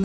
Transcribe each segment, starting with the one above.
こ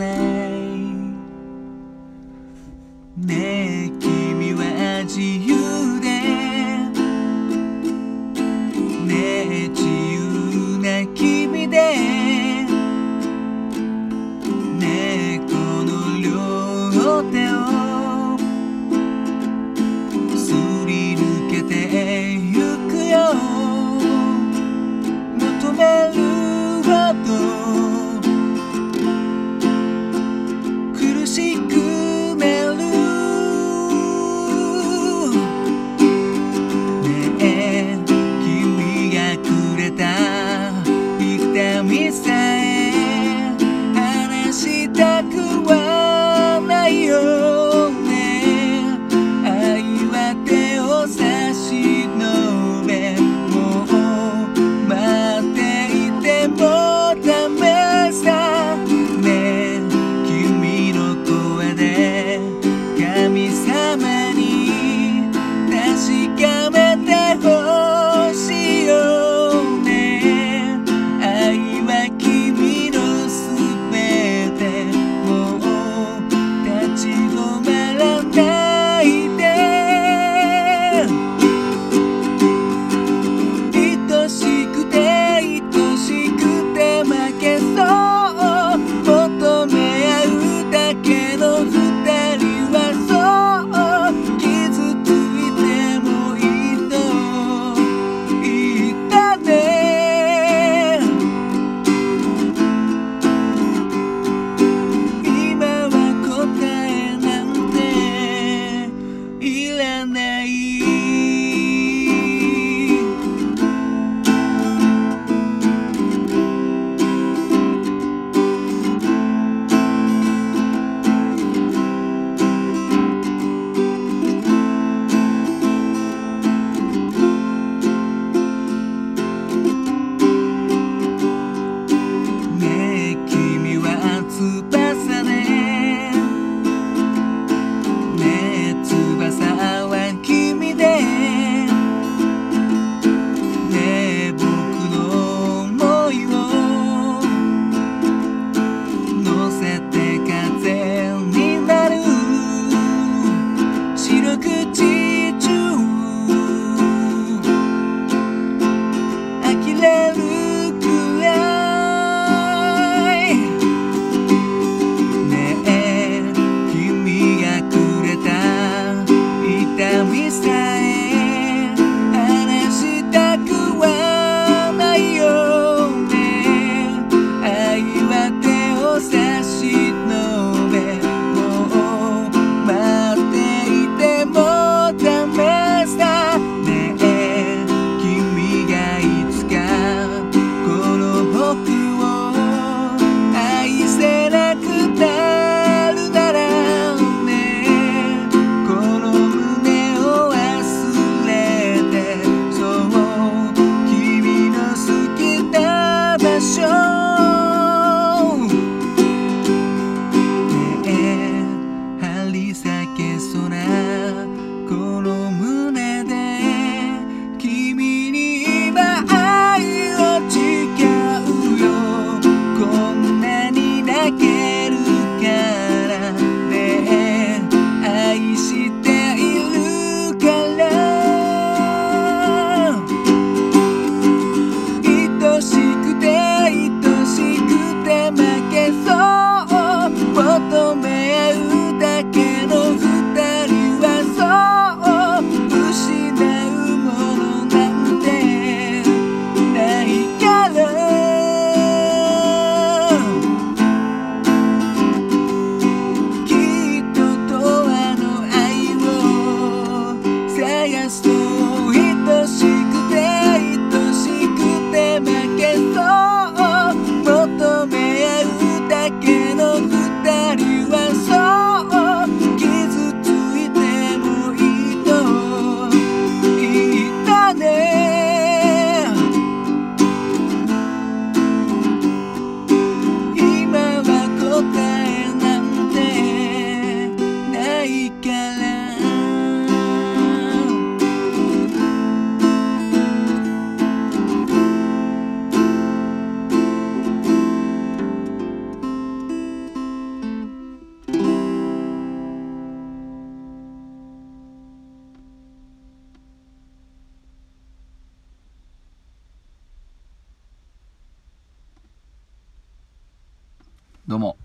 どうも。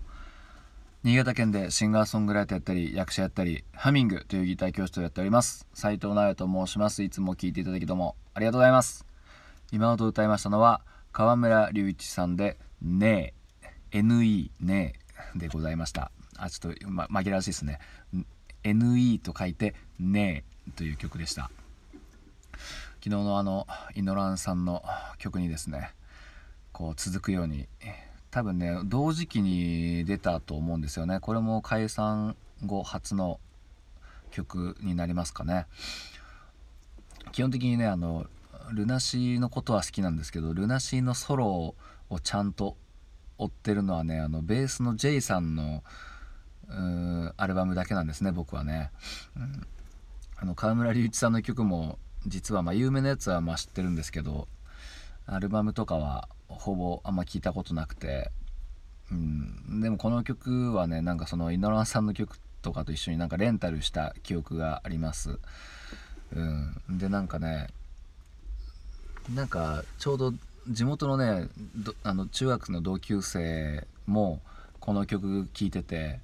新潟県でシンガーソングライターやったり役者やったりハミングというギター教室をやっております。斉藤直也と申します。いつも聴いていただきどうもありがとうございます。今ほど歌いましたのは川村隆一さんで「ねえ」NE ねえ。でございました。あちょっと、ま、紛らわしいですね。NE と書いて「ねえ」という曲でした。昨日のあのイノランさんの曲にですねこう続くように多分ね同時期に出たと思うんですよね。これも解散後初の曲になりますかね。基本的にねあのルナシーのことは好きなんですけどルナシーのソロをちゃんと追ってるのはねあのベースの J さんのアルバムだけなんですね僕はね、うん、あの川村隆一さんの曲も実はま有名なやつはまあ知ってるんですけどアルバムとかはほぼあんま聞いたことなくて、うん、でもこの曲はねなんかそのイノランさんの曲とかと一緒になんかレンタルした記憶があります、うん、でなんかねなんかちょうど地元のねあの中学の同級生もこの曲聴いてて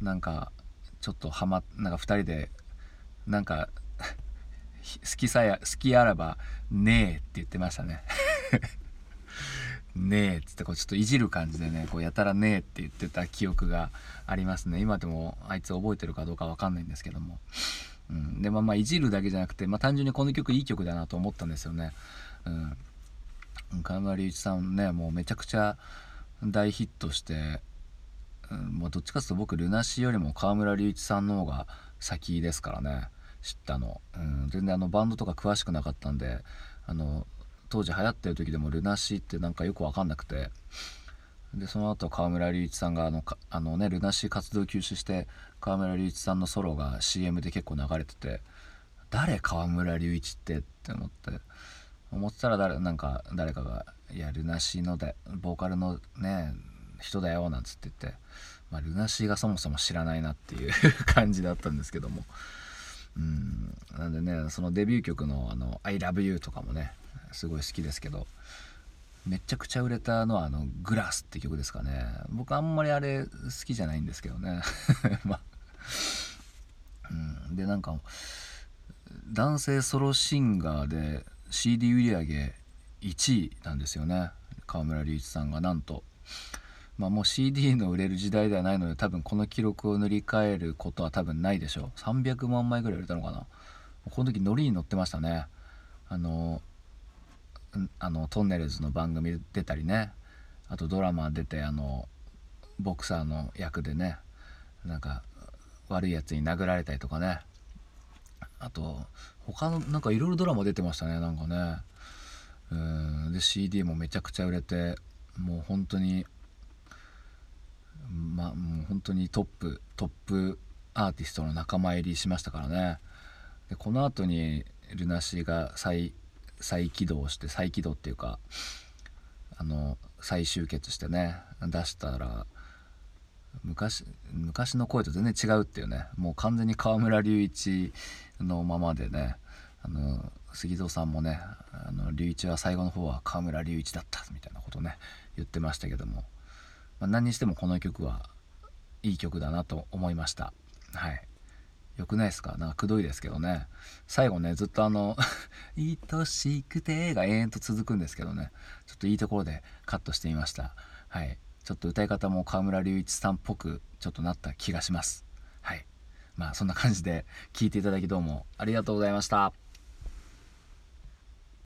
なんかちょっとハマなんか2人でなんか 好きさや好きあらばねえって言ってましたね。ねえっつってこうちょっといじる感じでねこうやたらねえって言ってた記憶がありますね。今でもあいつ覚えてるかどうかわかんないんですけども、うん、でまあまあいじるだけじゃなくて、まあ、単純にこの曲いい曲だなと思ったんですよね。うん。川村隆一さんねもうめちゃくちゃ大ヒットして、うん、もうどっちかっていうと僕ルナシーよりも川村隆一さんの方が先ですからね。知ったの、うん、全然あのバンドとか詳しくなかったんであの当時流行ってる時でもルナシーってなんかよく分かんなくて。でその後川村隆一さんがあのあのねルナシー活動休止して川村隆一さんのソロが CM で結構流れてて誰川村隆一ってって思って。思ってたら誰なんか誰かが「いやルナシーのでボーカルのね人だよ」なんつって言って、まあ、ルナシーがそもそも知らないなっていう 感じだったんですけども。うん。なんでねそのデビュー曲の「あの I love you」とかもねすごい好きですけどめちゃくちゃ売れたのはあの「グラス」って曲ですかね。僕あんまりあれ好きじゃないんですけどね。まあ、うん、でなんか男性ソロシンガーで CD 売り上げ1位なんですよね。川村隆一さんがなんと。まあ、もう CD の売れる時代ではないので多分この記録を塗り替えることは多分ないでしょう。300万枚ぐらい売れたのかな。この時ノリに乗ってましたね。あのあのトンネルズの番組出たりね。あとドラマ出てあのボクサーの役でね。なんか悪いやつに殴られたりとかね。あと他のなんかいろいろドラマ出てましたね。なんかね。うん。で CD もめちゃくちゃ売れてもう本当にまあもう本当にトップトップアーティストの仲間入りしましたからね。でこの後にルナシーが再再起動して再起動っていうかあの再集結してね出したら昔昔の声と全然違うっていうねもう完全に河村隆一のままでねあの杉蔵さんもねあの隆一は最後の方は河村隆一だったみたいなことね言ってましたけども、まあ、何にしてもこの曲はいい曲だなと思いました。はい。よくないですか？なんかくどいですけどね。最後ねずっとあの「愛しくて」が延々と続くんですけどね。ちょっといいところでカットしてみました。はい。ちょっと歌い方も河村隆一さんっぽくちょっとなった気がします。はい。まあそんな感じで聴いていただきどうもありがとうございました。